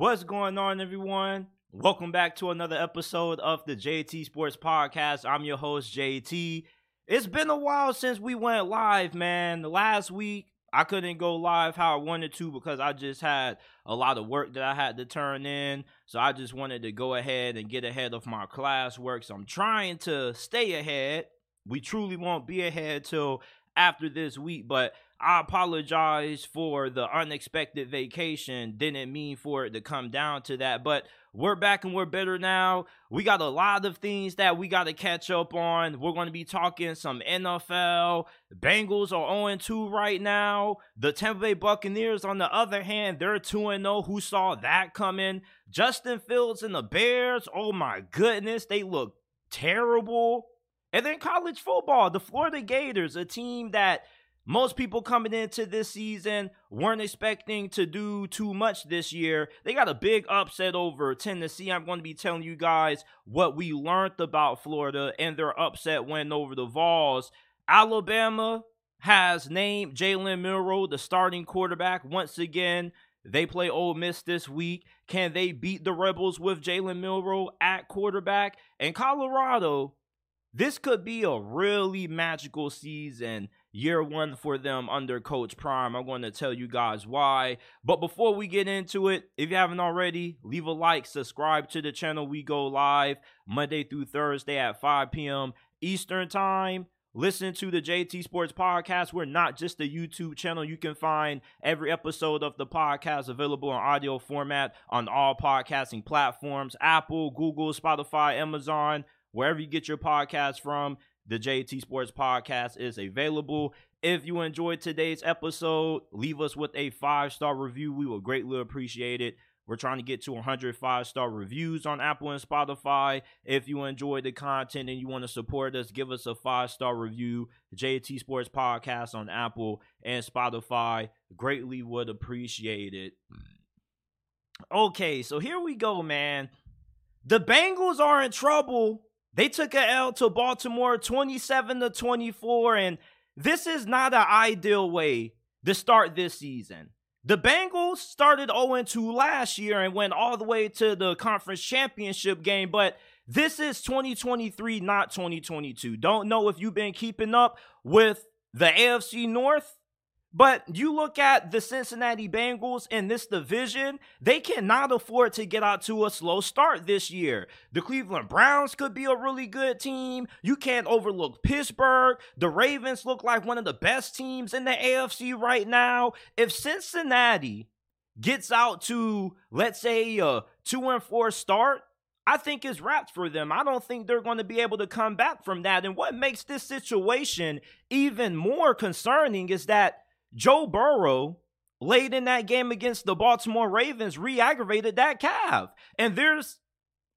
What's going on, everyone? Welcome back to another episode of the JT Sports Podcast. I'm your host, JT. It's been a while since we went live, man. Last week, I couldn't go live how I wanted to because I just had a lot of work that I had to turn in. So I just wanted to go ahead and get ahead of my classwork. So I'm trying to stay ahead. We truly won't be ahead till after this week, but I apologize for the unexpected vacation. Didn't mean for it to come down to that, but we're back and we're better now. We got a lot of things that we got to catch up on. We're going to be talking some NFL. Bengals are 0 2 right now. The Tampa Bay Buccaneers, on the other hand, they're 2 0. Who saw that coming? Justin Fields and the Bears, oh my goodness, they look terrible. And then college football, the Florida Gators, a team that most people coming into this season weren't expecting to do too much this year. They got a big upset over Tennessee. I'm going to be telling you guys what we learned about Florida and their upset win over the Vols. Alabama has named Jalen Milroe the starting quarterback once again. They play Ole Miss this week. Can they beat the Rebels with Jalen Milroe at quarterback? And Colorado, this could be a really magical season year one for them under Coach Prime. I'm going to tell you guys why. But before we get into it, if you haven't already, leave a like, subscribe to the channel. We go live Monday through Thursday at 5 p.m. Eastern Time. Listen to the JT Sports Podcast. We're not just a YouTube channel. You can find every episode of the podcast available in audio format on all podcasting platforms Apple, Google, Spotify, Amazon, wherever you get your podcast from. The JT Sports Podcast is available. If you enjoyed today's episode, leave us with a five star review. We will greatly appreciate it. We're trying to get to 105 star reviews on Apple and Spotify. If you enjoyed the content and you want to support us, give us a five star review. JT Sports Podcast on Apple and Spotify. Greatly would appreciate it. Okay, so here we go, man. The Bengals are in trouble they took a L to Baltimore 27 to 24, and this is not an ideal way to start this season. The Bengals started 0 2 last year and went all the way to the conference championship game, but this is 2023, not 2022. Don't know if you've been keeping up with the AFC North. But you look at the Cincinnati Bengals in this division, they cannot afford to get out to a slow start this year. The Cleveland Browns could be a really good team. You can't overlook Pittsburgh. The Ravens look like one of the best teams in the AFC right now. If Cincinnati gets out to, let's say, a two and four start, I think it's wrapped for them. I don't think they're going to be able to come back from that. And what makes this situation even more concerning is that Joe Burrow late in that game against the Baltimore Ravens re-aggravated that calf. And there's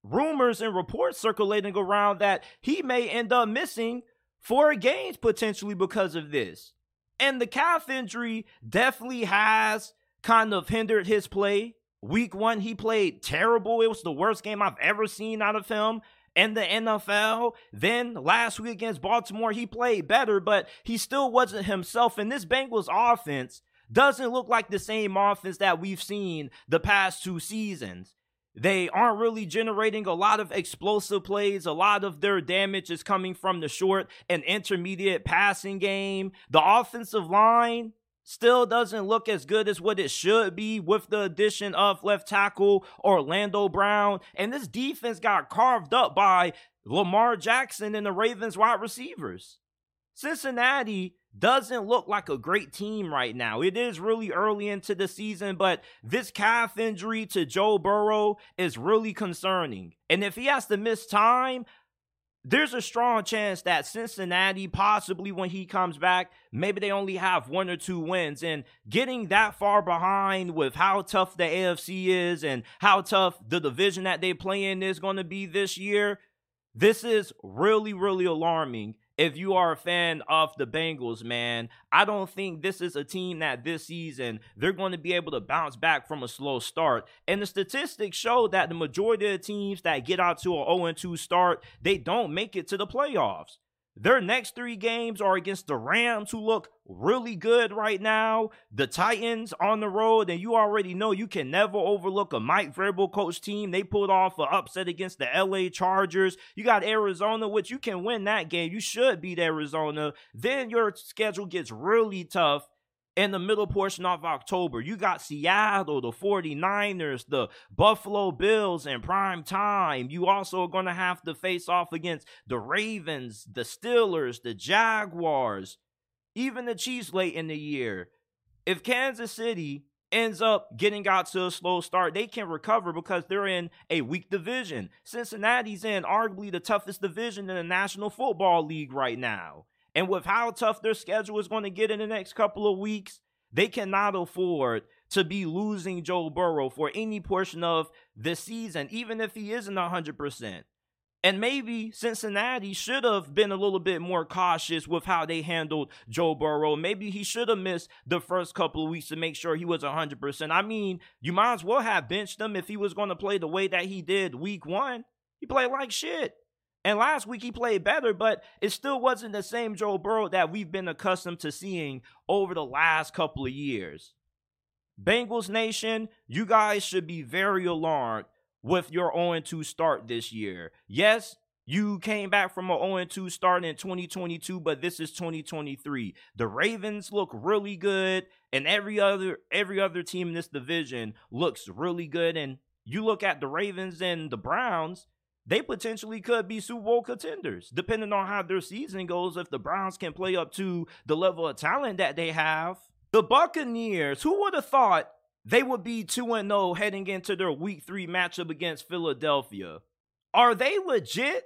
rumors and reports circulating around that he may end up missing four games potentially because of this. And the calf injury definitely has kind of hindered his play. Week one, he played terrible. It was the worst game I've ever seen out of him in the NFL. Then last week against Baltimore, he played better, but he still wasn't himself. And this Bengals offense doesn't look like the same offense that we've seen the past two seasons. They aren't really generating a lot of explosive plays. A lot of their damage is coming from the short and intermediate passing game. The offensive line still doesn't look as good as what it should be with the addition of left tackle Orlando Brown. And this defense got carved up by Lamar Jackson and the Ravens wide receivers. Cincinnati doesn't look like a great team right now. It is really early into the season, but this calf injury to Joe Burrow is really concerning. And if he has to miss time, there's a strong chance that Cincinnati, possibly when he comes back, maybe they only have one or two wins. And getting that far behind with how tough the AFC is and how tough the division that they play in is going to be this year, this is really, really alarming if you are a fan of the Bengals, man, I don't think this is a team that this season they're going to be able to bounce back from a slow start. And the statistics show that the majority of teams that get out to an 0 2 start, they don't make it to the playoffs. Their next three games are against the Rams, who look really good right now, the Titans on the road, and you already know you can never overlook a Mike Vrabel coach team. They pulled off an upset against the LA Chargers. You got Arizona, which you can win that game. You should beat Arizona. Then your schedule gets really tough in the middle portion of October. You got Seattle, the 49ers, the Buffalo Bills in prime time. You also are going to have to face off against the Ravens, the Steelers, the Jaguars, even the Chiefs late in the year. If Kansas City ends up getting out to a slow start, they can recover because they're in a weak division. Cincinnati's in arguably the toughest division in the National Football League right now. And with how tough their schedule is going to get in the next couple of weeks, they cannot afford to be losing Joe Burrow for any portion of the season, even if he isn't 100%. And maybe Cincinnati should have been a little bit more cautious with how they handled Joe Burrow. Maybe he should have missed the first couple of weeks to make sure he was 100%. I mean, you might as well have benched him if he was going to play the way that he did week one. He played like shit. And last week he played better, but it still wasn't the same Joe Burrow that we've been accustomed to seeing over the last couple of years. Bengals Nation, you guys should be very alarmed with your 0 2 start this year. Yes, you came back from a 0 2 start in 2022, but this is 2023. The Ravens look really good, and every other every other team in this division looks really good. And you look at the Ravens and the Browns, they potentially could be Super Bowl contenders, depending on how their season goes. If the Browns can play up to the level of talent that they have, the Buccaneers, who would have thought they would be 2 0 heading into their week three matchup against Philadelphia? Are they legit?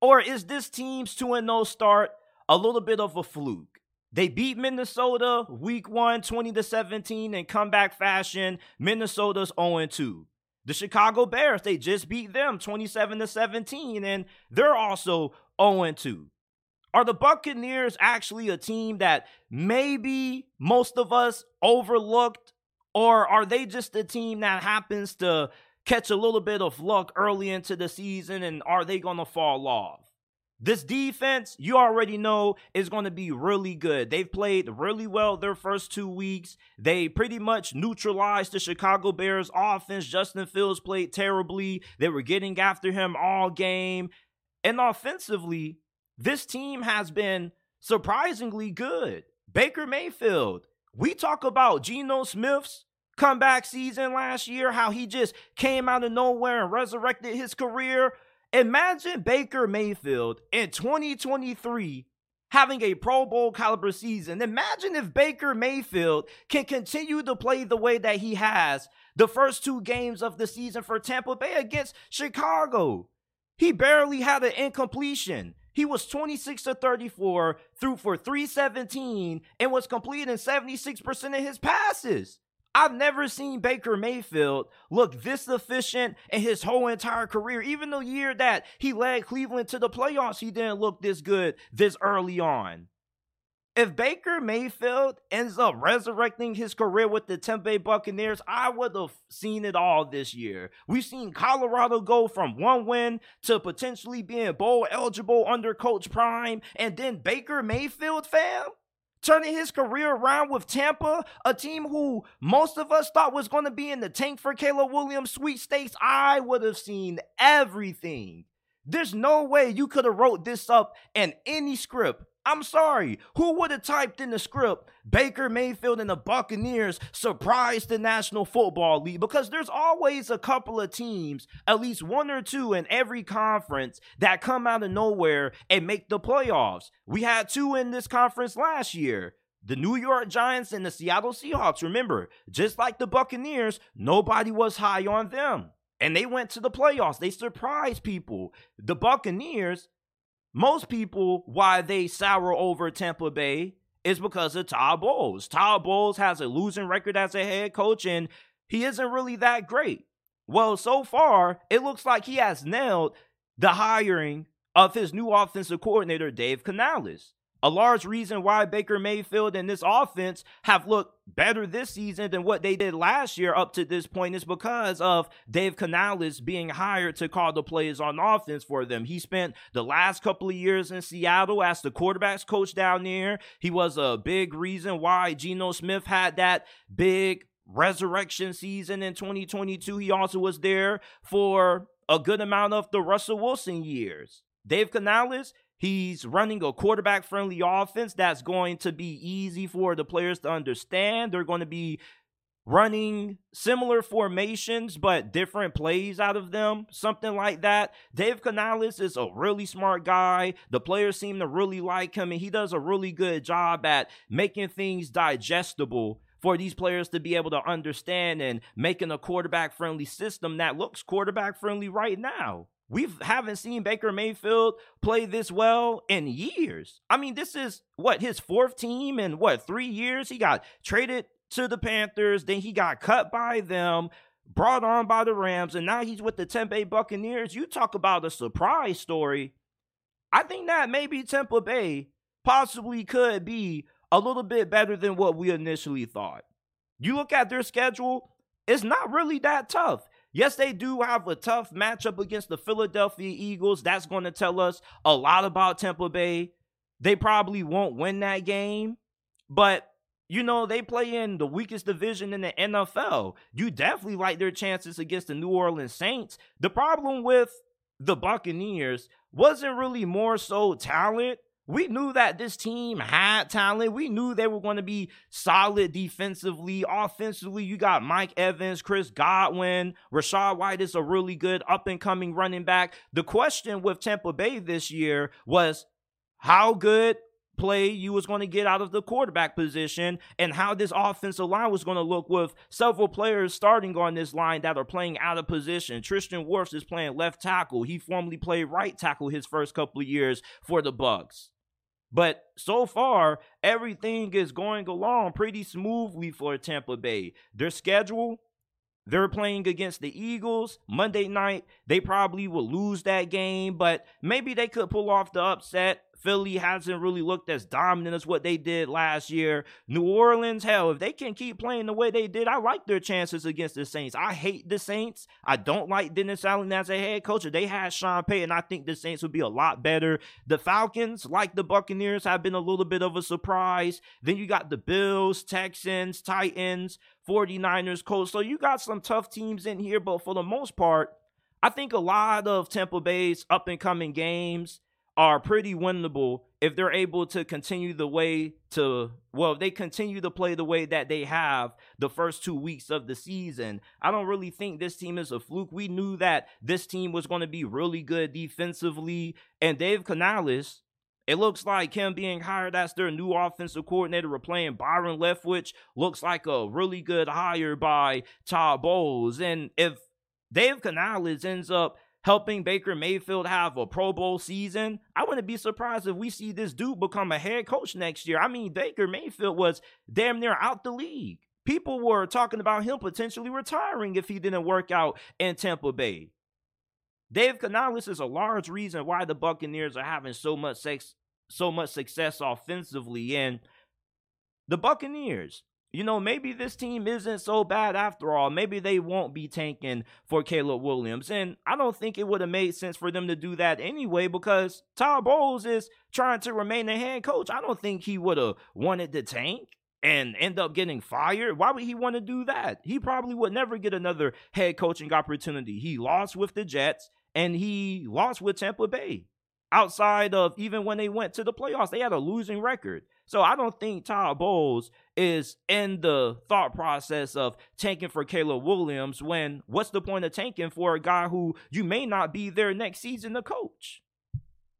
Or is this team's 2 0 start a little bit of a fluke? They beat Minnesota week one, 20 to 17, in comeback fashion. Minnesota's 0 2. The Chicago Bears, they just beat them 27 to 17, and they're also 0 2. Are the Buccaneers actually a team that maybe most of us overlooked? Or are they just a team that happens to catch a little bit of luck early into the season and are they going to fall off? This defense, you already know, is going to be really good. They've played really well their first two weeks. They pretty much neutralized the Chicago Bears offense. Justin Fields played terribly. They were getting after him all game. And offensively, this team has been surprisingly good. Baker Mayfield, we talk about Geno Smith's comeback season last year, how he just came out of nowhere and resurrected his career. Imagine Baker Mayfield in 2023 having a Pro Bowl caliber season. Imagine if Baker Mayfield can continue to play the way that he has the first two games of the season for Tampa Bay against Chicago. He barely had an incompletion. He was 26 to 34, threw for 317, and was completing 76% of his passes. I've never seen Baker Mayfield look this efficient in his whole entire career. Even the year that he led Cleveland to the playoffs, he didn't look this good this early on. If Baker Mayfield ends up resurrecting his career with the Tampa Buccaneers, I would have seen it all this year. We've seen Colorado go from one win to potentially being bowl eligible under Coach Prime, and then Baker Mayfield, fam turning his career around with Tampa, a team who most of us thought was going to be in the tank for Caleb Williams sweepstakes. I would have seen everything. There's no way you could have wrote this up in any script I'm sorry. Who would have typed in the script Baker Mayfield and the Buccaneers surprised the National Football League? Because there's always a couple of teams, at least one or two in every conference, that come out of nowhere and make the playoffs. We had two in this conference last year. The New York Giants and the Seattle Seahawks. Remember, just like the Buccaneers, nobody was high on them. And they went to the playoffs. They surprised people. The Buccaneers, most people, why they sour over Tampa Bay is because of Todd Bowles. Todd Bowles has a losing record as a head coach, and he isn't really that great. Well, so far, it looks like he has nailed the hiring of his new offensive coordinator, Dave Canales. A large reason why Baker Mayfield and this offense have looked better this season than what they did last year up to this point is because of Dave Canales being hired to call the plays on offense for them. He spent the last couple of years in Seattle as the quarterbacks coach down there. He was a big reason why Geno Smith had that big resurrection season in 2022. He also was there for a good amount of the Russell Wilson years. Dave Canales, He's running a quarterback friendly offense that's going to be easy for the players to understand. They're going to be running similar formations but different plays out of them, something like that. Dave Canales is a really smart guy. The players seem to really like him, and he does a really good job at making things digestible for these players to be able to understand and making a quarterback friendly system that looks quarterback friendly right now. We haven't seen Baker Mayfield play this well in years. I mean, this is what his fourth team in what three years? He got traded to the Panthers, then he got cut by them, brought on by the Rams, and now he's with the Tampa Buccaneers. You talk about a surprise story. I think that maybe Tampa Bay possibly could be a little bit better than what we initially thought. You look at their schedule, it's not really that tough. Yes, they do have a tough matchup against the Philadelphia Eagles. That's going to tell us a lot about Tampa Bay. They probably won't win that game, but you know, they play in the weakest division in the NFL. You definitely like their chances against the New Orleans Saints. The problem with the Buccaneers wasn't really more so talent we knew that this team had talent. We knew they were going to be solid defensively. Offensively, you got Mike Evans, Chris Godwin, Rachaad White is a really good up and coming running back. The question with Tampa Bay this year was how good play you was going to get out of the quarterback position and how this offensive line was going to look with several players starting on this line that are playing out of position. Tristan Wirfs is playing left tackle. He formerly played right tackle his first couple of years for the Bucs. But so far, everything is going along pretty smoothly for Tampa Bay. Their schedule, they're playing against the Eagles Monday night. They probably will lose that game, but maybe they could pull off the upset. Philly hasn't really looked as dominant as what they did last year. New Orleans, hell, if they can keep playing the way they did, I like their chances against the Saints. I hate the Saints. I don't like Dennis Allen as a head coach. They had Sean Payton, and I think the Saints would be a lot better. The Falcons, like the Buccaneers, have been a little bit of a surprise. Then you got the Bills, Texans, Titans, 49ers, Colts. So you got some tough teams in here, but for the most part, I think a lot of Tampa Bay's up and coming games are pretty winnable if they're able to continue the way to well if they continue to play the way that they have the first two weeks of the season i don't really think this team is a fluke we knew that this team was going to be really good defensively and dave canales it looks like him being hired as their new offensive coordinator, replaying Byron Leftwich, looks like a really good hire by Todd Bowles. And if Dave Canales ends up helping Baker Mayfield have a Pro Bowl season. I wouldn't be surprised if we see this dude become a head coach next year. I mean, Baker Mayfield was damn near out the league. People were talking about him potentially retiring if he didn't work out in Tampa Bay. Dave Canales is a large reason why the Buccaneers are having so much sex, so much success offensively. And the Buccaneers, you know, maybe this team isn't so bad after all. Maybe they won't be tanking for Caleb Williams. And I don't think it would have made sense for them to do that anyway because Todd Bowles is trying to remain the head coach. I don't think he would have wanted to tank and end up getting fired. Why would he want to do that? He probably would never get another head coaching opportunity. He lost with the Jets and he lost with Tampa Bay. Outside of even when they went to the playoffs, they had a losing record. So I don't think Todd Bowles is in the thought process of tanking for Caleb Williams when what's the point of tanking for a guy who you may not be there next season to coach?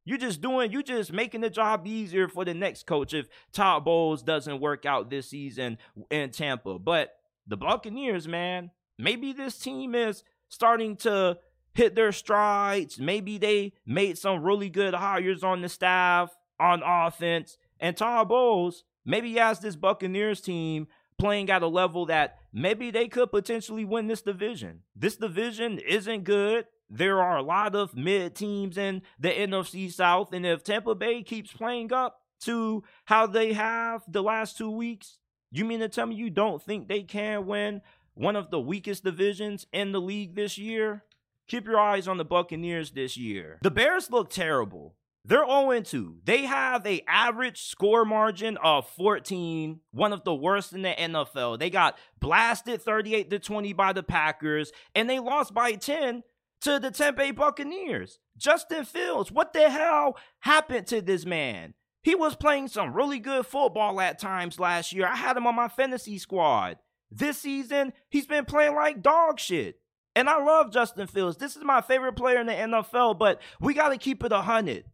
You're just doing, you're just making the job easier for the next coach if Todd Bowles doesn't work out this season in Tampa. But the Buccaneers, man, maybe this team is starting to hit their strides. Maybe they made some really good hires on the staff on offense. And Todd Bowles Maybe he has this Buccaneers team playing at a level that maybe they could potentially win this division. This division isn't good. There are a lot of mid teams in the NFC South. And if Tampa Bay keeps playing up to how they have the last two weeks, you mean to tell me you don't think they can win one of the weakest divisions in the league this year? Keep your eyes on the Buccaneers this year. The Bears look terrible. They're 0 2. They have a average score margin of 14, one of the worst in the NFL. They got blasted 38 to 20 by the Packers, and they lost by 10 to the Bay Buccaneers. Justin Fields, what the hell happened to this man? He was playing some really good football at times last year. I had him on my fantasy squad. This season, he's been playing like dog shit. And I love Justin Fields. This is my favorite player in the NFL, but we got to keep it 100.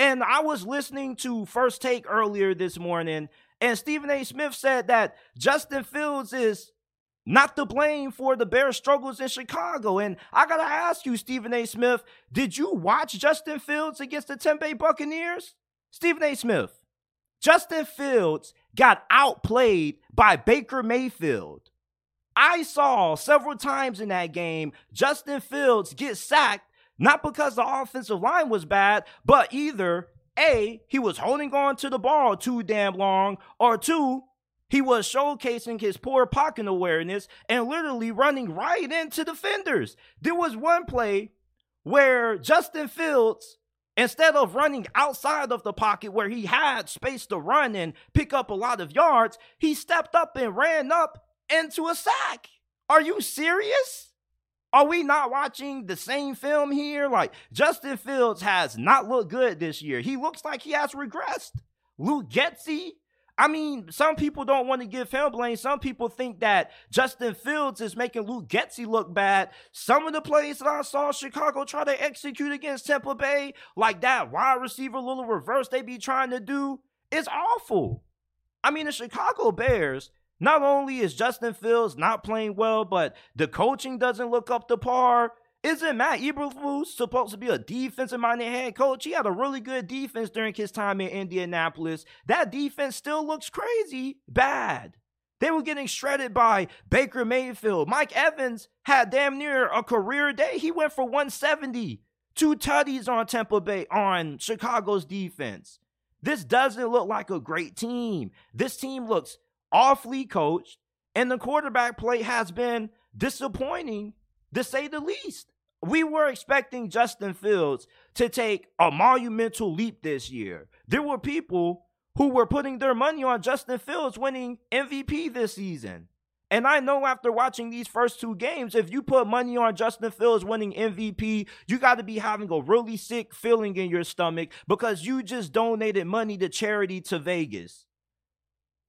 And I was listening to First Take earlier this morning, and Stephen A. Smith said that Justin Fields is not to blame for the Bears' struggles in Chicago. And I got to ask you, Stephen A. Smith, did you watch Justin Fields against the Bay Buccaneers? Stephen A. Smith, Justin Fields got outplayed by Baker Mayfield. I saw several times in that game Justin Fields get sacked not because the offensive line was bad, but either A, he was holding on to the ball too damn long, or two, he was showcasing his poor pocket awareness and literally running right into defenders. There was one play where Justin Fields, instead of running outside of the pocket where he had space to run and pick up a lot of yards, he stepped up and ran up into a sack. Are you serious? Are we not watching the same film here? Like, Justin Fields has not looked good this year. He looks like he has regressed. Luke Getsy, I mean, some people don't want to give him blame. Some people think that Justin Fields is making Luke Getsy look bad. Some of the plays that I saw Chicago try to execute against Tampa Bay, like that wide receiver little reverse they be trying to do, is awful. I mean, the Chicago Bears not only is Justin Fields not playing well, but the coaching doesn't look up to par. Isn't Matt Eberflus supposed to be a defensive minded head coach? He had a really good defense during his time in Indianapolis. That defense still looks crazy bad. They were getting shredded by Baker Mayfield. Mike Evans had damn near a career day. He went for 170, two tutties on Tampa Bay on Chicago's defense. This doesn't look like a great team. This team looks awfully coached, and the quarterback play has been disappointing to say the least. We were expecting Justin Fields to take a monumental leap this year. There were people who were putting their money on Justin Fields winning MVP this season. And I know after watching these first two games, if you put money on Justin Fields winning MVP, you got to be having a really sick feeling in your stomach because you just donated money to charity to Vegas.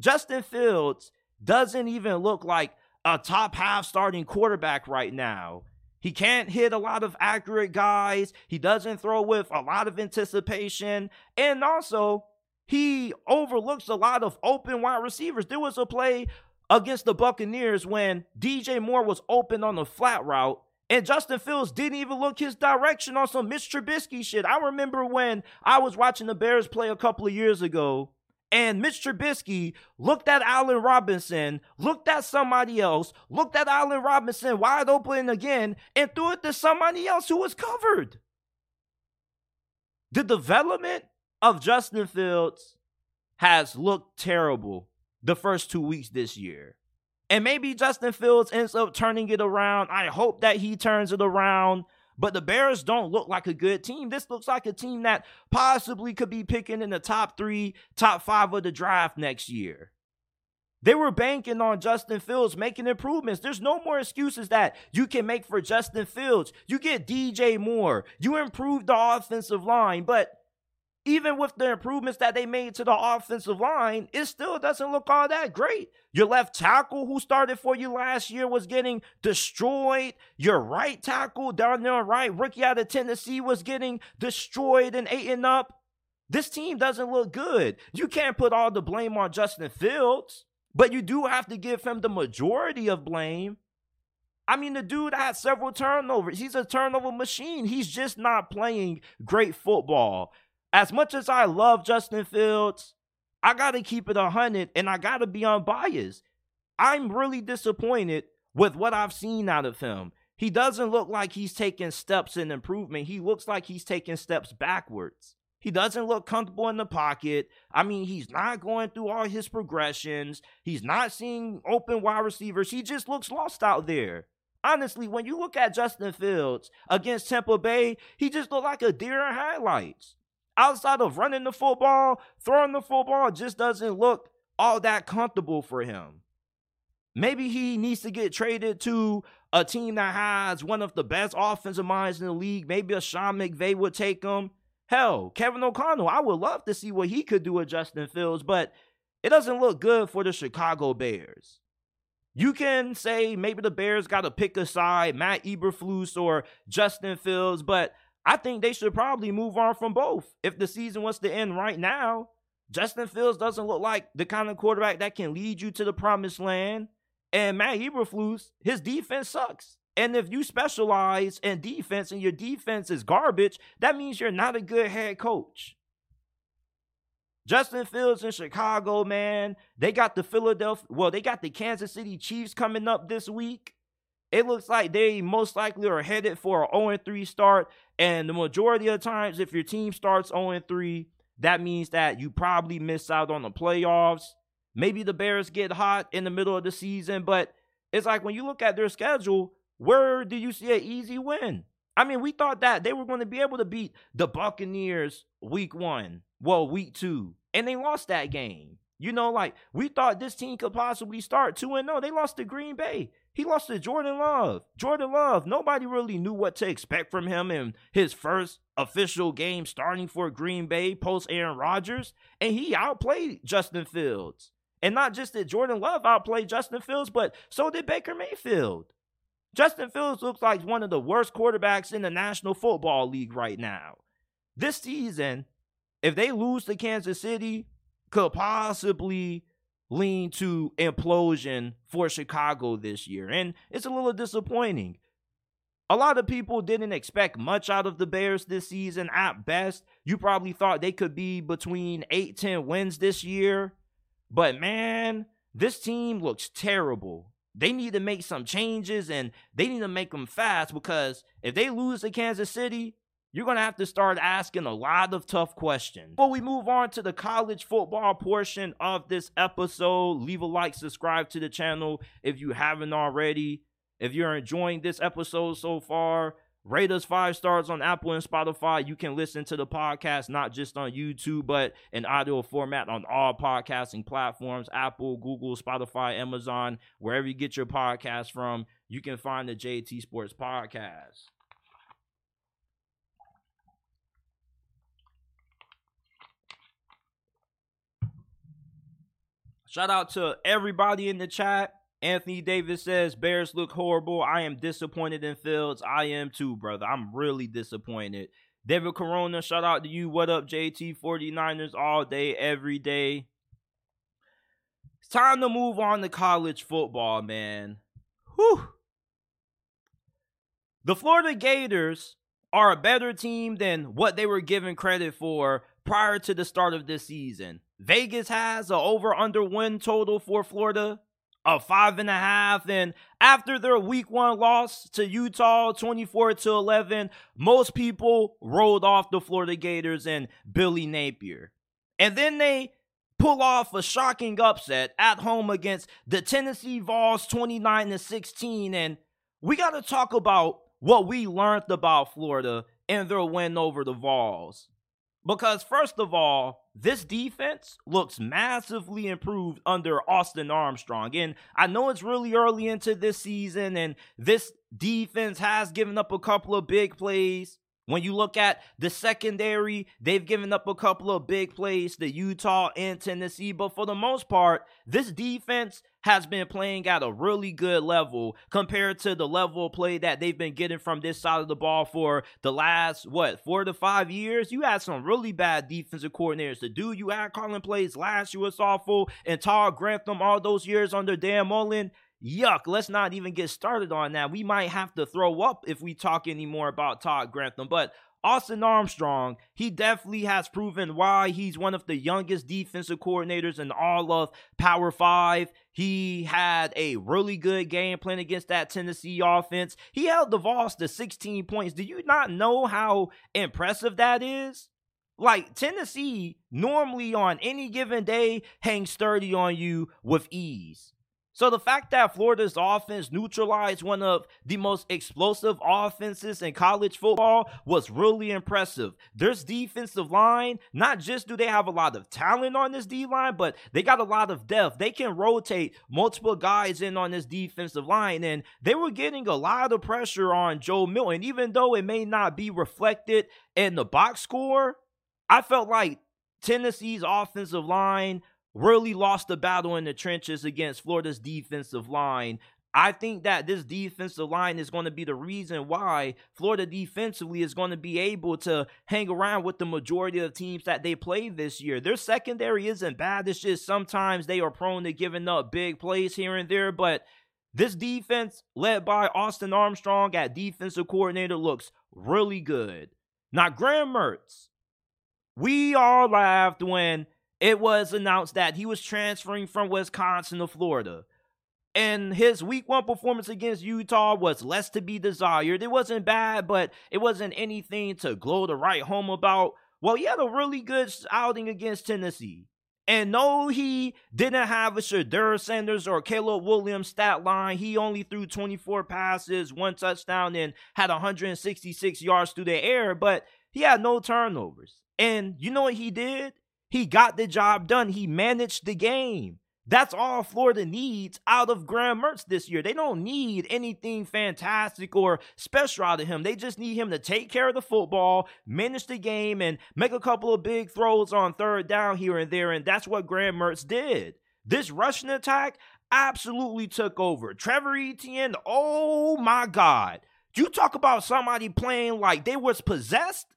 Justin Fields doesn't even look like a top half starting quarterback right now. He can't hit a lot of accurate guys. He doesn't throw with a lot of anticipation. And also, he overlooks a lot of open wide receivers. There was a play against the Buccaneers when DJ Moore was open on the flat route. And Justin Fields didn't even look his direction on some Mitch Trubisky shit. I remember when I was watching the Bears play a couple of years ago and Mitch Trubisky looked at Allen Robinson, looked at somebody else, looked at Allen Robinson wide open again, and threw it to somebody else who was covered. The development of Justin Fields has looked terrible the first two weeks this year. And maybe Justin Fields ends up turning it around. I hope that he turns it around. But the Bears don't look like a good team. This looks like a team that possibly could be picking in the top three, top five of the draft next year. They were banking on Justin Fields making improvements. There's no more excuses that you can make for Justin Fields. You get DJ Moore, you improve the offensive line, but even with the improvements that they made to the offensive line, it still doesn't look all that great. Your left tackle, who started for you last year, was getting destroyed. Your right tackle down there, right, rookie out of Tennessee, was getting destroyed and eaten up. This team doesn't look good. You can't put all the blame on Justin Fields, but you do have to give him the majority of blame. I mean, the dude had several turnovers. He's a turnover machine. He's just not playing great football as much as I love Justin Fields, I got to keep it 100 and I got to be unbiased. I'm really disappointed with what I've seen out of him. He doesn't look like he's taking steps in improvement. He looks like he's taking steps backwards. He doesn't look comfortable in the pocket. I mean, he's not going through all his progressions. He's not seeing open wide receivers. He just looks lost out there. Honestly, when you look at Justin Fields against Tampa Bay, he just looked like a deer in highlights. Outside of running the football, throwing the football just doesn't look all that comfortable for him. Maybe he needs to get traded to a team that has one of the best offensive minds in the league. Maybe a Sean McVay would take him. Hell, Kevin O'Connell, I would love to see what he could do with Justin Fields, but it doesn't look good for the Chicago Bears. You can say maybe the Bears got to pick a side, Matt Eberflus or Justin Fields, but I think they should probably move on from both. If the season was to end right now, Justin Fields doesn't look like the kind of quarterback that can lead you to the promised land. And Matt Eberflus, his defense sucks. And if you specialize in defense and your defense is garbage, that means you're not a good head coach. Justin Fields in Chicago, man, they got the Philadelphia, well, they got the Kansas City Chiefs coming up this week. It looks like they most likely are headed for a 0 3 start. And the majority of the times, if your team starts 0 3, that means that you probably miss out on the playoffs. Maybe the Bears get hot in the middle of the season, but it's like when you look at their schedule, where do you see an easy win? I mean, we thought that they were going to be able to beat the Buccaneers week one, well, week two, and they lost that game. You know, like we thought this team could possibly start 2 and no, they lost to Green Bay. He lost to Jordan Love. Jordan Love, nobody really knew what to expect from him in his first official game starting for Green Bay post Aaron Rodgers, and he outplayed Justin Fields. And not just that Jordan Love outplayed Justin Fields, but so did Baker Mayfield. Justin Fields looks like one of the worst quarterbacks in the National Football League right now. This season, if they lose to Kansas City, could possibly lean to implosion for Chicago this year. And it's a little disappointing. A lot of people didn't expect much out of the Bears this season. At best, you probably thought they could be between 8 10 wins this year. But man, this team looks terrible they need to make some changes and they need to make them fast because if they lose to Kansas City, you're going to have to start asking a lot of tough questions. Before we move on to the college football portion of this episode, leave a like, subscribe to the channel if you haven't already. If you're enjoying this episode so far, Rate us five stars on Apple and Spotify. You can listen to the podcast not just on YouTube, but in audio format on all podcasting platforms Apple, Google, Spotify, Amazon, wherever you get your podcast from. You can find the JT Sports Podcast. Shout out to everybody in the chat. Anthony Davis says Bears look horrible. I am disappointed in Fields. I am too, brother. I'm really disappointed. David Corona, shout out to you. What up, JT 49ers all day, every day. It's time to move on to college football, man. Whew. The Florida Gators are a better team than what they were given credit for prior to the start of this season. Vegas has a over under win total for Florida a five and a half. And after their week one loss to Utah, 24 to 11, most people rolled off the Florida Gators and Billy Napier. And then they pull off a shocking upset at home against the Tennessee Vols 29 to 16. And we got to talk about what we learned about Florida in their win over the Vols. Because, first of all, this defense looks massively improved under Austin Armstrong. And I know it's really early into this season, and this defense has given up a couple of big plays. When you look at the secondary, they've given up a couple of big plays to Utah and Tennessee, but for the most part, this defense has been playing at a really good level compared to the level of play that they've been getting from this side of the ball for the last, what, four to five years. You had some really bad defensive coordinators. The dude you had calling plays last year was awful, and Todd Grantham all those years under Dan Mullen. Yuck, let's not even get started on that. We might have to throw up if we talk anymore about Todd Grantham. But Austin Armstrong, he definitely has proven why he's one of the youngest defensive coordinators in all of Power Five. He had a really good game plan against that Tennessee offense. He held the Vols to 16 points. Do you not know how impressive that is? Like Tennessee normally on any given day hangs 30 on you with ease. So the fact that Florida's offense neutralized one of the most explosive offenses in college football was really impressive. There's defensive line, not just do they have a lot of talent on this D line, but they got a lot of depth. They can rotate multiple guys in on this defensive line, and they were getting a lot of pressure on Joe Milton, even though it may not be reflected in the box score. I felt like Tennessee's offensive line really lost the battle in the trenches against Florida's defensive line. I think that this defensive line is going to be the reason why Florida defensively is going to be able to hang around with the majority of teams that they play this year. Their secondary isn't bad. It's just sometimes they are prone to giving up big plays here and there. But this defense, led by Austin Armstrong at defensive coordinator, looks really good. Now, Graham Mertz, we all laughed when it was announced that he was transferring from Wisconsin to Florida. And his week one performance against Utah was less to be desired. It wasn't bad, but it wasn't anything to glow to write home about. Well, he had a really good outing against Tennessee. And no, he didn't have a Shedeur Sanders or Caleb Williams stat line. He only threw 24 passes, one touchdown, and had 166 yards through the air, but he had no turnovers. And you know what he did? He got the job done. He managed the game. That's all Florida needs out of Graham Mertz this year. They don't need anything fantastic or special out of him. They just need him to take care of the football, manage the game, and make a couple of big throws on third down here and there. And that's what Graham Mertz did. This rushing attack absolutely took over. Trevor Etienne, oh my God. You talk about somebody playing like they was possessed?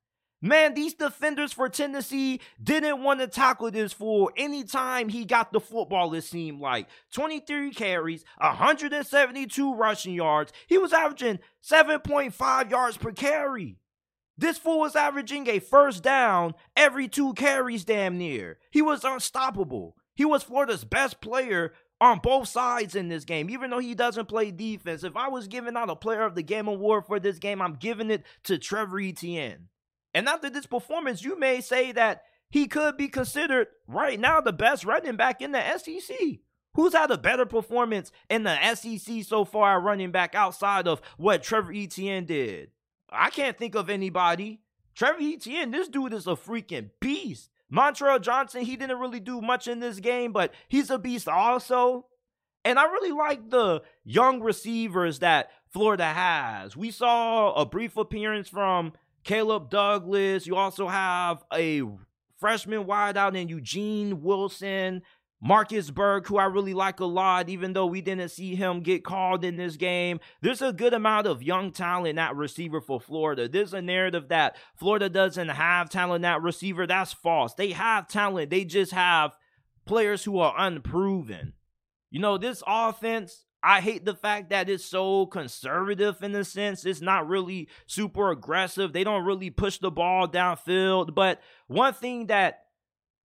Man, these defenders for Tennessee didn't want to tackle this fool anytime he got the football, it seemed like. 23 carries, 172 rushing yards. He was averaging 7.5 yards per carry. This fool was averaging a first down every two carries, damn near. He was unstoppable. He was Florida's best player on both sides in this game, even though he doesn't play defense. If I was giving out a player of the game award for this game, I'm giving it to Trevor Etienne. And after this performance, you may say that he could be considered right now the best running back in the SEC. Who's had a better performance in the SEC so far running back outside of what Trevor Etienne did? I can't think of anybody. Trevor Etienne, this dude is a freaking beast. Montrell Johnson, he didn't really do much in this game, but he's a beast also. And I really like the young receivers that Florida has. We saw a brief appearance from Caleb Douglas. You also have a freshman wideout in Eugene Wilson. Marcus Burke, who I really like a lot, even though we didn't see him get called in this game. There's a good amount of young talent at receiver for Florida. There's a narrative that Florida doesn't have talent at receiver. That's false. They have talent. They just have players who are unproven. You know, this offense, I hate the fact that it's so conservative in a sense. It's not really super aggressive. They don't really push the ball downfield. But one thing that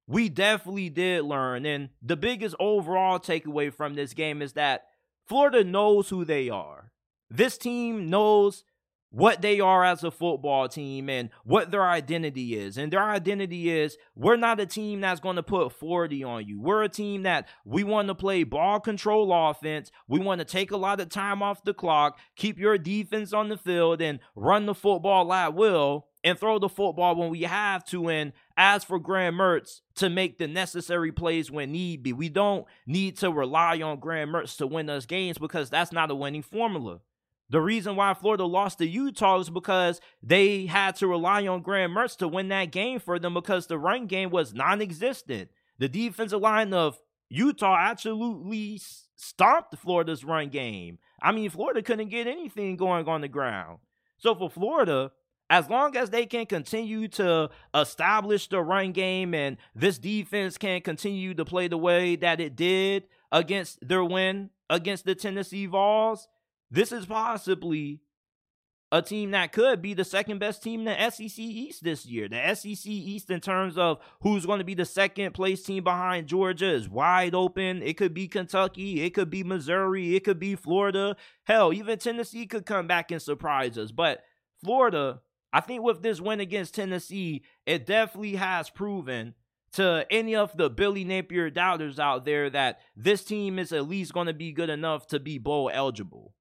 we definitely did learn, and the biggest overall takeaway from this game is that Florida knows who they are. This team knows what they are as a football team and what their identity is. And their identity is we're not a team that's going to put 40 on you. We're a team that we want to play ball control offense. We want to take a lot of time off the clock, keep your defense on the field, and run the football at will and throw the football when we have to. And as for Graham Mertz, to make the necessary plays when need be. We don't need to rely on Graham Mertz to win us games because that's not a winning formula. The reason why Florida lost to Utah is because they had to rely on Graham Mertz to win that game for them because the run game was non existent. The defensive line of Utah absolutely stomped Florida's run game. I mean, Florida couldn't get anything going on the ground. So for Florida, as long as they can continue to establish the run game and this defense can continue to play the way that it did against their win against the Tennessee Vols, this is possibly a team that could be the second best team in the SEC East this year. The SEC East, in terms of who's going to be the second place team behind Georgia, is wide open. It could be Kentucky, it could be Missouri, it could be Florida. Hell, even Tennessee could come back and surprise us. But Florida, I think with this win against Tennessee, it definitely has proven to any of the Billy Napier doubters out there that this team is at least going to be good enough to be bowl eligible.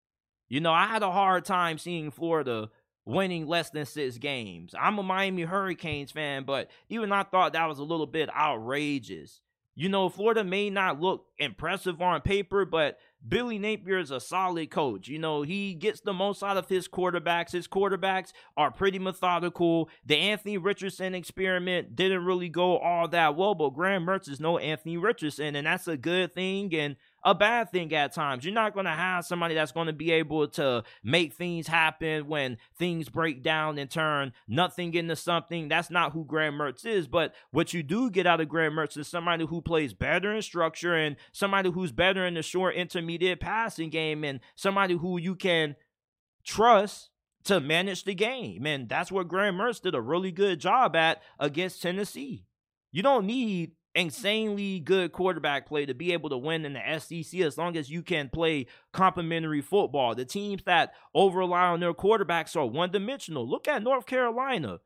You know, I had a hard time seeing Florida winning less than six games. I'm a Miami Hurricanes fan, but even I thought that was a little bit outrageous. You know, Florida may not look impressive on paper, but Billy Napier is a solid coach. You know, he gets the most out of his quarterbacks. His quarterbacks are pretty methodical. The Anthony Richardson experiment didn't really go all that well, but Graham Mertz is no Anthony Richardson, and that's a good thing. And a bad thing at times. You're not going to have somebody that's going to be able to make things happen when things break down and turn nothing into something. That's not who Graham Mertz is. But what you do get out of Graham Mertz is somebody who plays better in structure and somebody who's better in the short intermediate passing game and somebody who you can trust to manage the game. And that's what Graham Mertz did a really good job at against Tennessee. You don't need insanely good quarterback play to be able to win in the SEC as long as you can play complementary football. The teams that over rely on their quarterbacks are one dimensional. Look at North Carolina.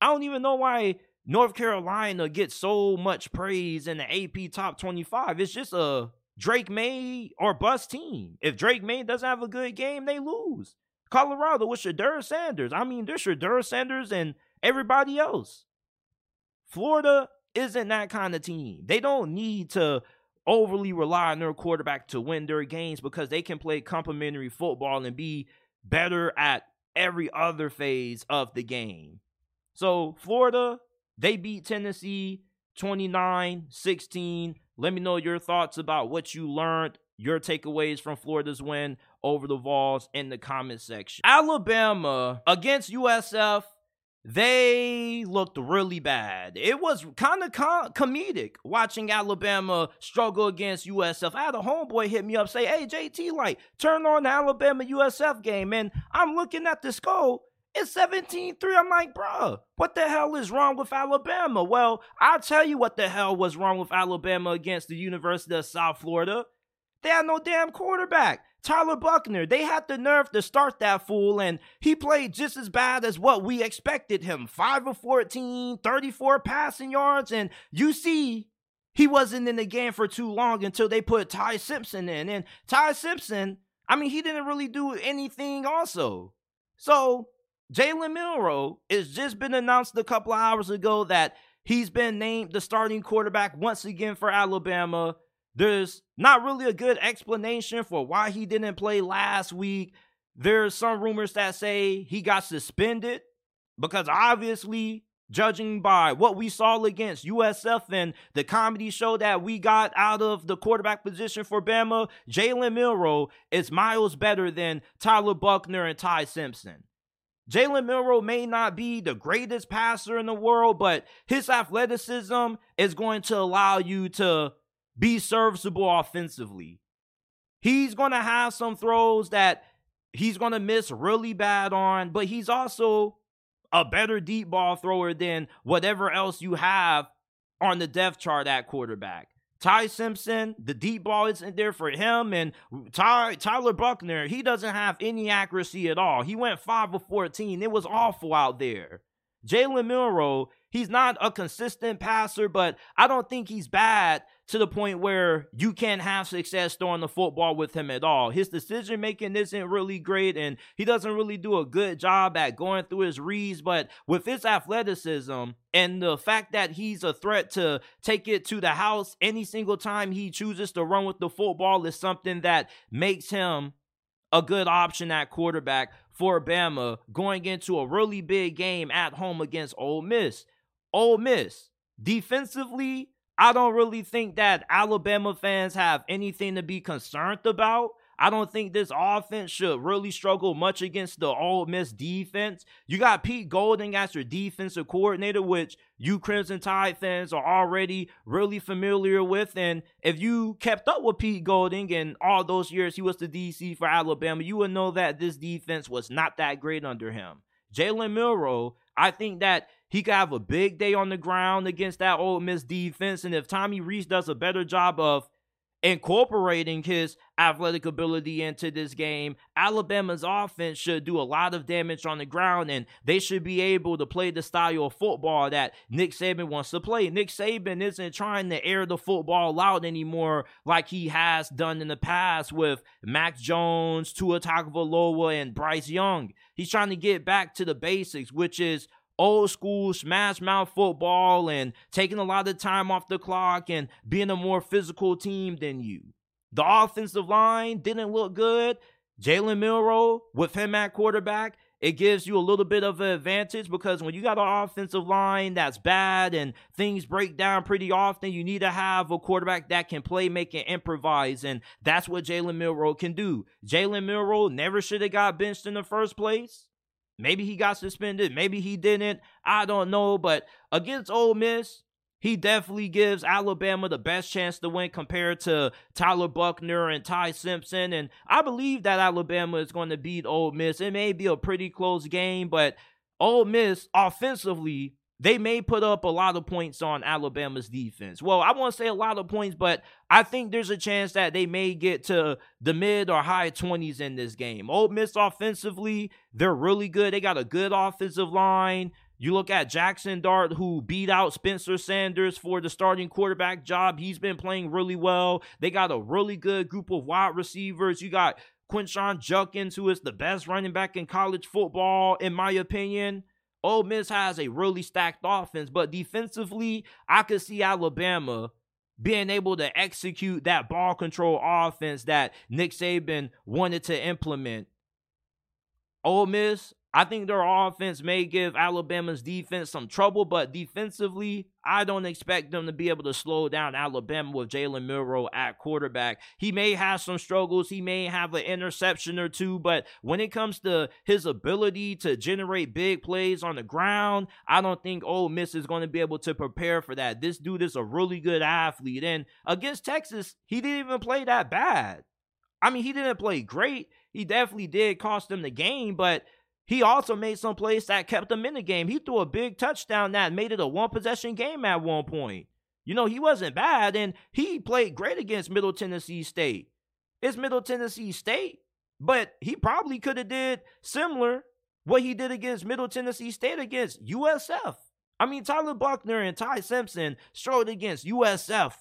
I don't even know why North Carolina gets so much praise in the AP top 25. It's just a Drake Maye or bust team. If Drake Maye doesn't have a good game, they lose. Colorado with Shedeur Sanders. I mean, there's Shedeur Sanders and everybody else. Florida isn't that kind of team. They don't need to overly rely on their quarterback to win their games because they can play complementary football and be better at every other phase of the game. So, Florida, they beat Tennessee 29 16. Let me know your thoughts about what you learned, your takeaways from Florida's win over the Vols in the comment section. Alabama against USF they looked really bad. It was kind of com- comedic watching Alabama struggle against USF. I had a homeboy hit me up say, "Hey JT, like turn on the Alabama USF game," and I'm looking at the score. It's 17-3. I'm like, bruh, what the hell is wrong with Alabama? Well, I'll tell you what the hell was wrong with Alabama against the University of South Florida. They had no damn quarterback. Tyler Buchner, they had the nerve to start that fool, and he played just as bad as what we expected him. 5 of 14, 34 passing yards, and you see he wasn't in the game for too long until they put Ty Simpson in. And Ty Simpson, I mean, he didn't really do anything also. So Jalen Milroe has just been announced a couple of hours ago that he's been named the starting quarterback once again for Alabama. There's not really a good explanation for why he didn't play last week. There's some rumors that say he got suspended because obviously, judging by what we saw against USF and the comedy show that we got out of the quarterback position for Bama, Jalen Milroe is miles better than Tyler Buchner and Ty Simpson. Jalen Milroe may not be the greatest passer in the world, but his athleticism is going to allow you to be serviceable offensively. He's going to have some throws that he's going to miss really bad on, but he's also a better deep ball thrower than whatever else you have on the depth chart at quarterback. Ty Simpson, the deep ball isn't there for him. And Ty, Tyler Buchner, he doesn't have any accuracy at all. He went 5 of 14. It was awful out there. Jalen Milroe, he's not a consistent passer, but I don't think he's bad to the point where you can't have success throwing the football with him at all. His decision making isn't really great, and he doesn't really do a good job at going through his reads. But with his athleticism and the fact that he's a threat to take it to the house any single time he chooses to run with the football is something that makes him a good option at quarterback for Bama going into a really big game at home against Ole Miss. Ole Miss, defensively, I don't really think that Alabama fans have anything to be concerned about. I don't think this offense should really struggle much against the Ole Miss defense. You got Pete Golding as your defensive coordinator, which you Crimson Tide fans are already really familiar with. And if you kept up with Pete Golding and all those years he was the DC for Alabama, you would know that this defense was not that great under him. Jalen Milroe, I think that he could have a big day on the ground against that Ole Miss defense. And if Tommy Rees does a better job of incorporating his athletic ability into this game, Alabama's offense should do a lot of damage on the ground and they should be able to play the style of football that Nick Saban wants to play. Nick Saban isn't trying to air the football out anymore like he has done in the past with Mac Jones, Tua Tagovailoa, and Bryce Young. He's trying to get back to the basics, which is old school smash mouth football and taking a lot of time off the clock and being a more physical team than you. The offensive line didn't look good. Jalen Milroe, with him at quarterback, it gives you a little bit of an advantage because when you got an offensive line that's bad and things break down pretty often, you need to have a quarterback that can play, make, and improvise. And that's what Jalen Milroe can do. Jalen Milroe never should have got benched in the first place. Maybe he got suspended. Maybe he didn't. I don't know. But against Ole Miss, he definitely gives Alabama the best chance to win compared to Tyler Buchner and Ty Simpson. And I believe that Alabama is going to beat Ole Miss. It may be a pretty close game, but Ole Miss offensively they may put up a lot of points on Alabama's defense. Well, I won't say a lot of points, but I think there's a chance that they may get to the mid or high 20s in this game. Ole Miss offensively, they're really good. They got a good offensive line. You look at Jaxson Dart, who beat out Spencer Sanders for the starting quarterback job. He's been playing really well. They got a really good group of wide receivers. You got Quinshon Judkins, who is the best running back in college football, in my opinion. Ole Miss has a really stacked offense, but defensively, I could see Alabama being able to execute that ball control offense that Nick Saban wanted to implement. Ole Miss, I think their offense may give Alabama's defense some trouble, but defensively, I don't expect them to be able to slow down Alabama with Jalen Milroe at quarterback. He may have some struggles, he may have an interception or two, but when it comes to his ability to generate big plays on the ground, I don't think Ole Miss is going to be able to prepare for that. This dude is a really good athlete, and against Texas, he didn't even play that bad. I mean, he didn't play great. He definitely did cost them the game, but he also made some plays that kept them in the game. He threw a big touchdown that made it a one possession game at one point. You know, he wasn't bad, and he played great against Middle Tennessee State. It's Middle Tennessee State, but he probably could have did similar what he did against Middle Tennessee State against USF. I mean, Tyler Buchner and Ty Simpson struggled against USF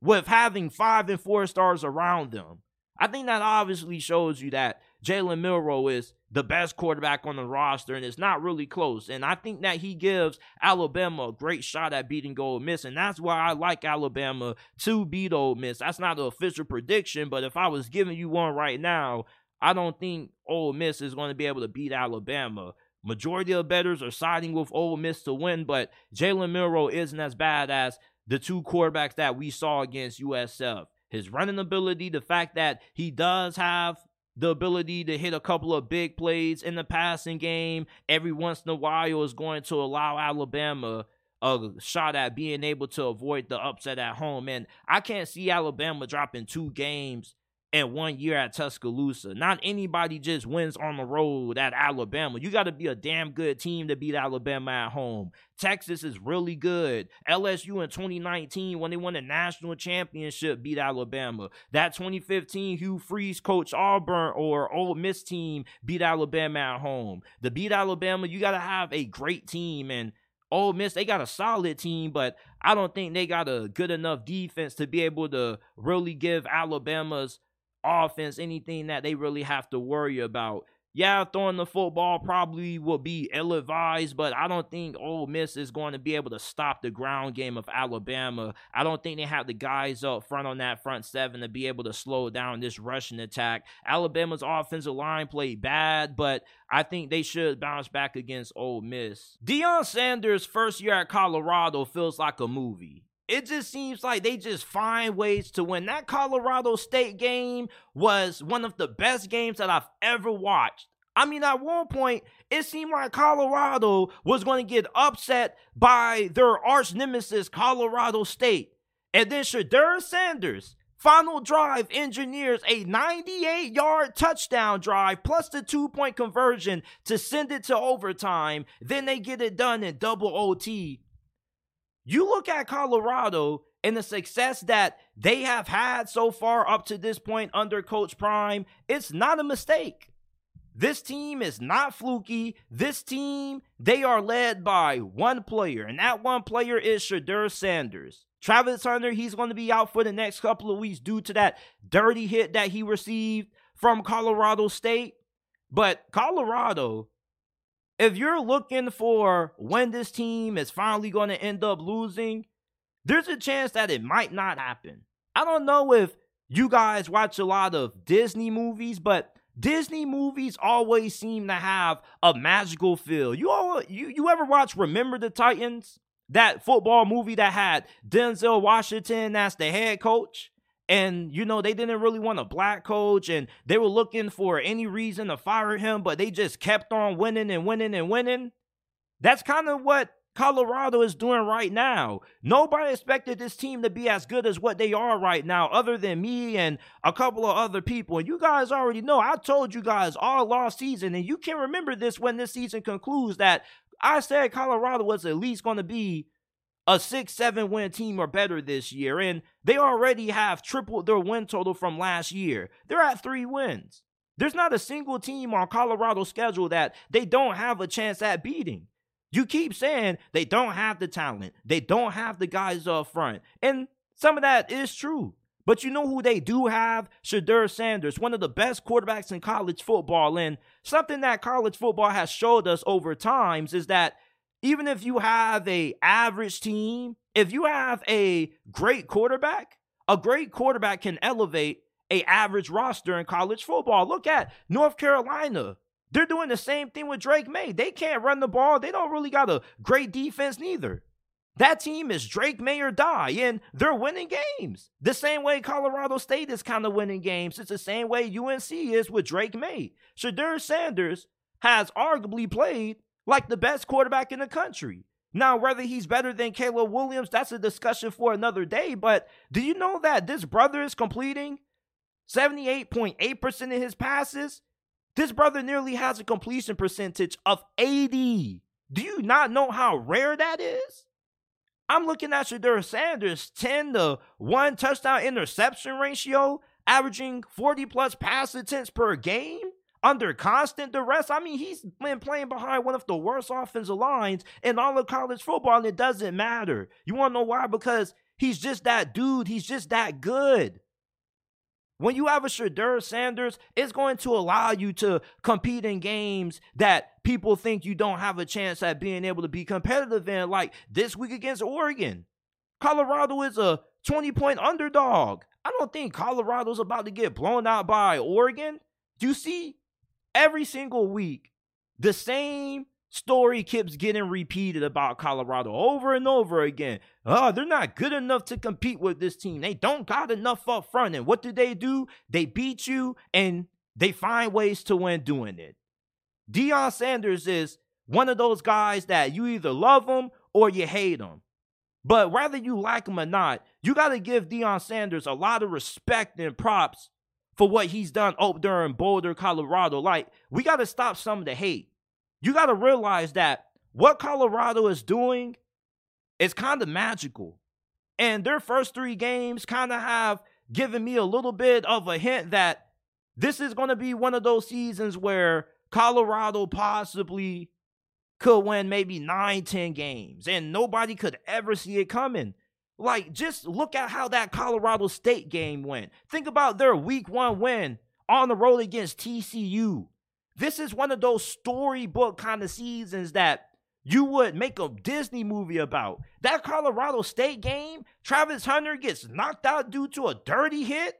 with having five and four stars around them. I think that obviously shows you that Jalen Milroe is the best quarterback on the roster, and it's not really close. And I think that he gives Alabama a great shot at beating Ole Miss, and that's why I like Alabama to beat Ole Miss. That's not an official prediction, but if I was giving you one right now, I don't think Ole Miss is going to be able to beat Alabama. Majority of bettors are siding with Ole Miss to win, but Jalen Milroe isn't as bad as the two quarterbacks that we saw against USF. His running ability, the fact that he does have the ability to hit a couple of big plays in the passing game every once in a while is going to allow Alabama a shot at being able to avoid the upset at home. And I can't see Alabama dropping two games and one year at Tuscaloosa. Not anybody just wins on the road at Alabama. You got to be a damn good team to beat Alabama at home. Texas is really good. LSU in 2019, when they won the national championship, beat Alabama. That 2015 Hugh Freeze coach Auburn or Ole Miss team beat Alabama at home. To beat Alabama, you got to have a great team and Ole Miss, they got a solid team, but I don't think they got a good enough defense to be able to really give Alabama's offense anything that they really have to worry about. Yeah, throwing the football probably will be ill advised, but I don't think Ole Miss is going to be able to stop the ground game of Alabama. I don't think they have the guys up front on that front seven to be able to slow down this rushing attack. Alabama's offensive line played bad, but I think they should bounce back against Ole Miss. Deion Sanders' first year at Colorado feels like a movie it just seems like they just find ways to win. That Colorado State game was one of the best games that I've ever watched. I mean, at one point, it seemed like Colorado was going to get upset by their arch nemesis, Colorado State. And then Shedeur Sanders, final drive, engineers a 98 yard touchdown drive plus the two point conversion to send it to overtime. Then they get it done in double OT you look at Colorado and the success that they have had so far up to this point under Coach Prime, it's not a mistake. This team is not fluky. This team, they are led by one player, and that one player is Shedeur Sanders. Travis Hunter, he's going to be out for the next couple of weeks due to that dirty hit that he received from Colorado State. But Colorado, if you're looking for when this team is finally going to end up losing, there's a chance that it might not happen. I don't know if you guys watch a lot of Disney movies, but Disney movies always seem to have a magical feel. You all, you you ever watch Remember the Titans? That football movie that had Denzel Washington as the head coach. And you know, they didn't really want a black coach and they were looking for any reason to fire him, but they just kept on winning and winning and winning. That's kind of what Colorado is doing right now. Nobody expected this team to be as good as what they are right now, other than me and a couple of other people. And you guys already know, I told you guys all last season, and you can remember this when this season concludes, that I said Colorado was at least going to be a six, seven win team or better this year. And they already have tripled their win total from last year. They're at three wins. There's not a single team on Colorado's schedule that they don't have a chance at beating. You keep saying they don't have the talent, they don't have the guys up front. And some of that is true. But you know who they do have? Shedeur Sanders, one of the best quarterbacks in college football. And something that college football has showed us over times is that even if you have a average team, if you have a great quarterback, a great quarterback can elevate a average roster in college football. Look at North Carolina. They're doing the same thing with Drake Maye. They can't run the ball. They don't really got a great defense neither. That team is Drake Maye or die, and they're winning games. The same way Colorado State is kind of winning games. It's the same way UNC is with Drake Maye. Shedeur Sanders has arguably played like the best quarterback in the country. Now, whether he's better than Caleb Williams, that's a discussion for another day. But do you know that this brother is completing 78.8% of his passes this brother nearly has a completion percentage of 80. Do you not know how rare that is? I'm looking at Shedeur Sanders 10 to 1 touchdown interception ratio, averaging 40 plus pass attempts per game under constant duress. I mean, he's been playing behind one of the worst offensive lines in all of college football, and it doesn't matter. You want to know why? Because he's just that dude. He's just that good. When you have a Shedeur Sanders, it's going to allow you to compete in games that people think you don't have a chance at being able to be competitive in, like this week against Oregon. Colorado is a 20 point underdog. I don't think Colorado's about to get blown out by Oregon. Do you see every single week the same story keeps getting repeated about Colorado over and over again. Oh, they're not good enough to compete with this team. They don't got enough up front. And what do they do? They beat you and they find ways to win doing it. Deion Sanders is one of those guys that you either love him or you hate him. But whether you like him or not, you got to give Deion Sanders a lot of respect and props for what he's done up there in Boulder, Colorado. Like, we got to stop some of the hate you got to realize that what Colorado is doing is kind of magical. And their first three games kind of have given me a little bit of a hint that this is going to be one of those seasons where Colorado possibly could win maybe nine, 10 games, and nobody could ever see it coming. Like, just look at how that Colorado State game went. Think about their week one win on the road against TCU. This is one of those storybook kind of seasons that you would make a Disney movie about. That Colorado State game, Travis Hunter gets knocked out due to a dirty hit.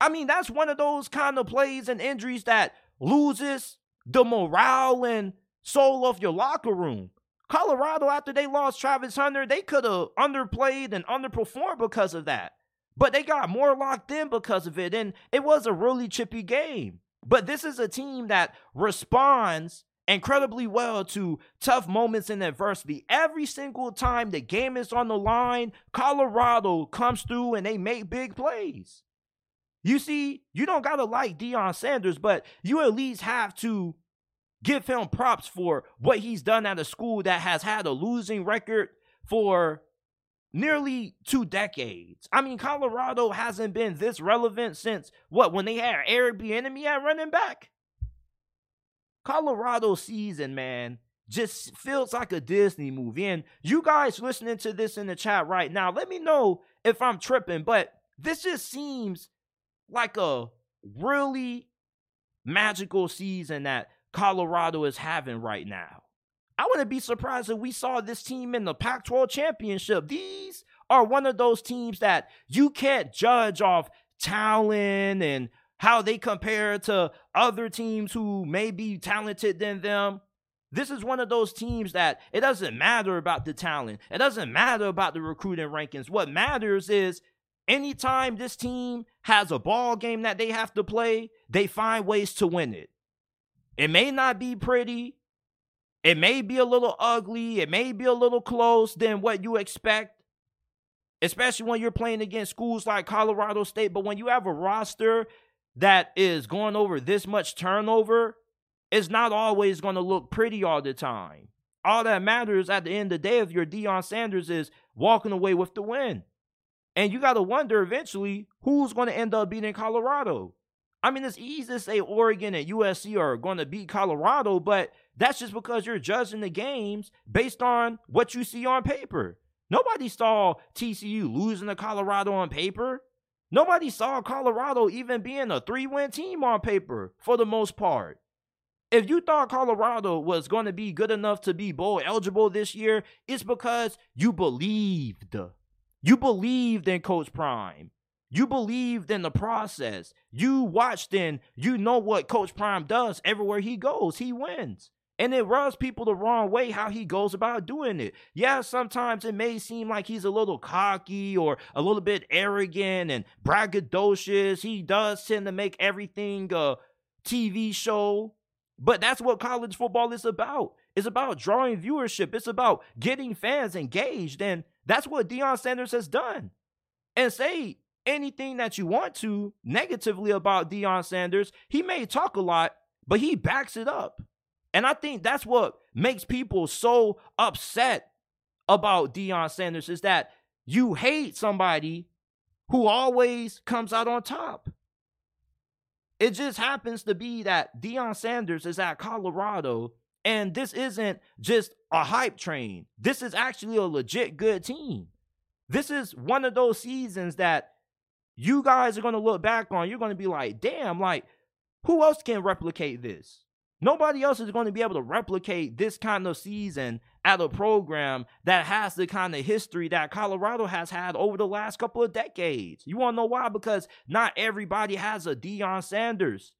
I mean, that's one of those kind of plays and injuries that loses the morale and soul of your locker room. Colorado, after they lost Travis Hunter, they could have underplayed and underperformed because of that. But they got more locked in because of it, and it was a really chippy game. But this is a team that responds incredibly well to tough moments in adversity. Every single time the game is on the line, Colorado comes through and they make big plays. You see, you don't got to like Deion Sanders, but you at least have to give him props for what he's done at a school that has had a losing record for nearly two decades. I mean, Colorado hasn't been this relevant since what when they had Eric Bieniemy at running back. Colorado season, man, just feels like a Disney movie. And you guys listening to this in the chat right now, let me know if I'm tripping, but this just seems like a really magical season that Colorado is having right now. I wouldn't be surprised if we saw this team in the Pac 12 championship. These are one of those teams that you can't judge off talent and how they compare to other teams who may be talented than them. This is one of those teams that it doesn't matter about the talent. It doesn't matter about the recruiting rankings. What matters is anytime this team has a ball game that they have to play, they find ways to win it. It may not be pretty, it may be a little ugly, it may be a little close than what you expect, especially when you're playing against schools like Colorado State. But when you have a roster that is going over this much turnover, it's not always going to look pretty all the time. All that matters at the end of the day, if you're Deion Sanders, is walking away with the win. And you got to wonder eventually who's going to end up beating Colorado. I mean, it's easy to say Oregon and USC are going to beat Colorado, but that's just because you're judging the games based on what you see on paper. Nobody saw TCU losing to Colorado on paper. Nobody saw Colorado even being a three win team on paper for the most part. If you thought Colorado was going to be good enough to be bowl eligible this year, it's because you believed. You believed in Coach Prime. You believed in the process. You watched and you know what Coach Prime does everywhere he goes. He wins. And it rubs people the wrong way how he goes about doing it. Yeah, sometimes it may seem like he's a little cocky or a little bit arrogant and braggadocious. He does tend to make everything a TV show. But that's what college football is about. It's about drawing viewership. It's about getting fans engaged. And that's what Deion Sanders has done. And say anything that you want to negatively about Deion Sanders, he may talk a lot, but he backs it up. And I think that's what makes people so upset about Deion Sanders is that you hate somebody who always comes out on top. It just happens to be that Deion Sanders is at Colorado, and this isn't just a hype train. This is actually a legit good team. This is one of those seasons that you guys are going to look back on. You're going to be like, damn, like, who else can replicate this? Nobody else is going to be able to replicate this kind of season at a program that has the kind of history that Colorado has had over the last couple of decades. You want to know why? Because not everybody has a Deion Sanders.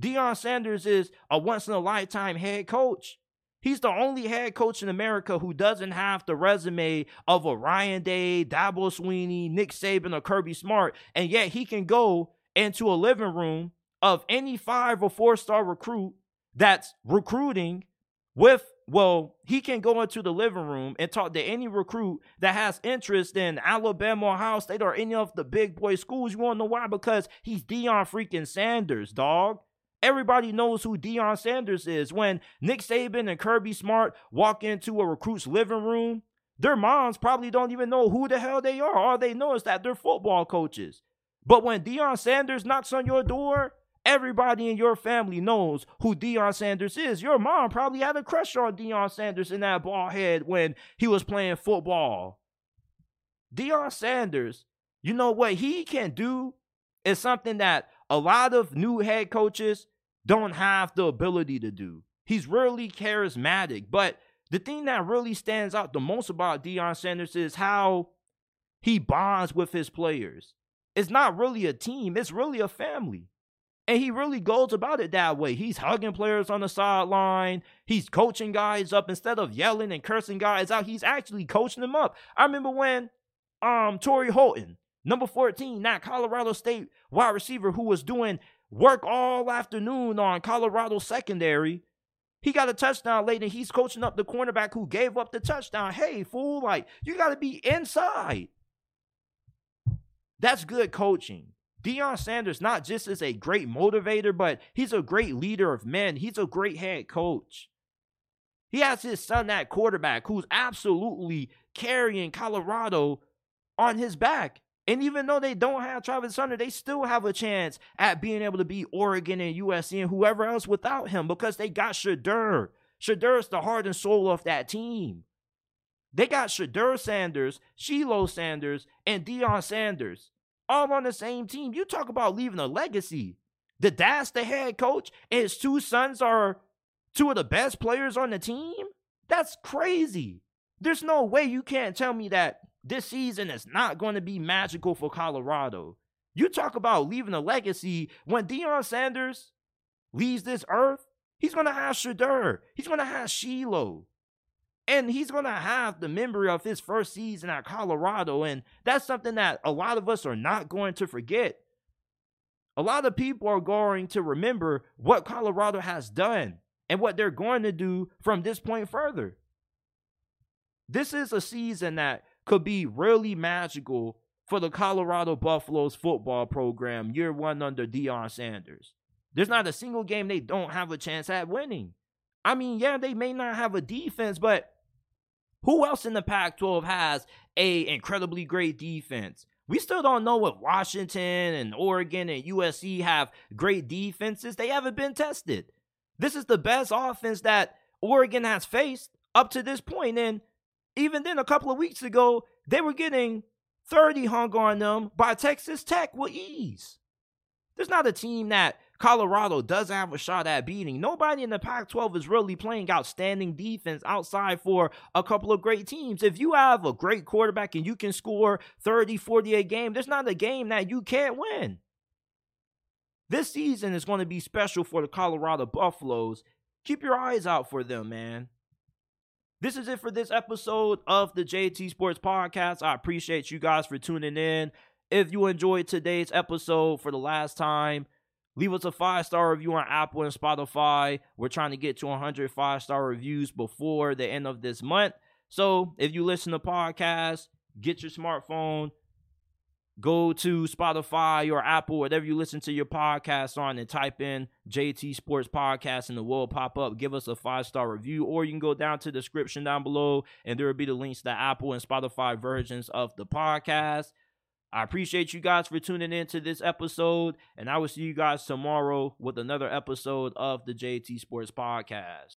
Deion Sanders is a once in a lifetime head coach. He's the only head coach in America who doesn't have the resume of a Ryan Day, Dabo Swinney, Nick Saban, or Kirby Smart, and yet he can go into a living room of any five or four star recruit that's recruiting with well, he can go into the living room and talk to any recruit that has interest in Alabama, Ohio State, or any of the big boy schools. You want to know why? Because he's Deion freaking Sanders, dog. Everybody knows who Deion Sanders is. When Nick Saban and Kirby Smart walk into a recruit's living room, their moms probably don't even know who the hell they are. All they know is that they're football coaches. But when Deion Sanders knocks on your door, Everybody in your family knows who Deion Sanders is. Your mom probably had a crush on Deion Sanders in that ball head when he was playing football. Deion Sanders, you know what he can do is something that a lot of new head coaches don't have the ability to do. He's really charismatic, but the thing that really stands out the most about Deion Sanders is how he bonds with his players. It's not really a team, it's really a family. And he really goes about it that way. He's hugging players on the sideline. He's coaching guys up instead of yelling and cursing guys out. He's actually coaching them up. I remember when um Tory Horton, number 14, that Colorado State wide receiver who was doing work all afternoon on Colorado secondary. He got a touchdown late and he's coaching up the cornerback who gave up the touchdown. Hey, fool, like you got to be inside. That's good coaching. Deion Sanders not just is a great motivator, but he's a great leader of men. He's a great head coach. He has his son at quarterback who's absolutely carrying Colorado on his back. And even though they don't have Travis Hunter, they still have a chance at being able to beat Oregon and USC and whoever else without him because they got Shadur. Shedeur the heart and soul of that team. They got Shedeur Sanders, Shilo Sanders, and Deion Sanders all on the same team. You talk about leaving a legacy. The Dash, the head coach, and his two sons are two of the best players on the team? That's crazy. There's no way you can't tell me that this season is not going to be magical for Colorado. You talk about leaving a legacy when Deion Sanders leaves this earth, he's going to have Shedeur. He's going to have Shilo. And he's going to have the memory of his first season at Colorado. And that's something that a lot of us are not going to forget. A lot of people are going to remember what Colorado has done and what they're going to do from this point further. This is a season that could be really magical for the Colorado Buffaloes football program year one under Deion Sanders. There's not a single game they don't have a chance at winning. I mean, yeah, they may not have a defense, but who else in the Pac-12 has a incredibly great defense? We still don't know what Washington and Oregon and USC have great defenses. They haven't been tested. This is the best offense that Oregon has faced up to this. And even then, a couple of weeks ago, they were getting 30 hung on them by Texas Tech with ease. There's not a team that Colorado does have a shot at beating. Nobody in the Pac 12 is really playing outstanding defense outside for a couple of great teams. If you have a great quarterback and you can score 30, 40 a game, there's not a game that you can't win. This season is going to be special for the Colorado Buffaloes. Keep your eyes out for them, man. This is it for this episode of the JT Sports Podcast. I appreciate you guys for tuning in. If you enjoyed today's episode for the last time, leave us a five star review on Apple and Spotify. We're trying to get to 100 five star reviews before the end of this month. So if you listen to podcasts, get your smartphone, go to Spotify or Apple, whatever you listen to your podcast on, and type in JT Sports Podcast, and the will pop up. Give us a five star review, or you can go down to the description down below, and there will be the links to Apple and Spotify versions of the podcast. I appreciate you guys for tuning in to this episode, and I will see you guys tomorrow with another episode of the JT Sports Podcast.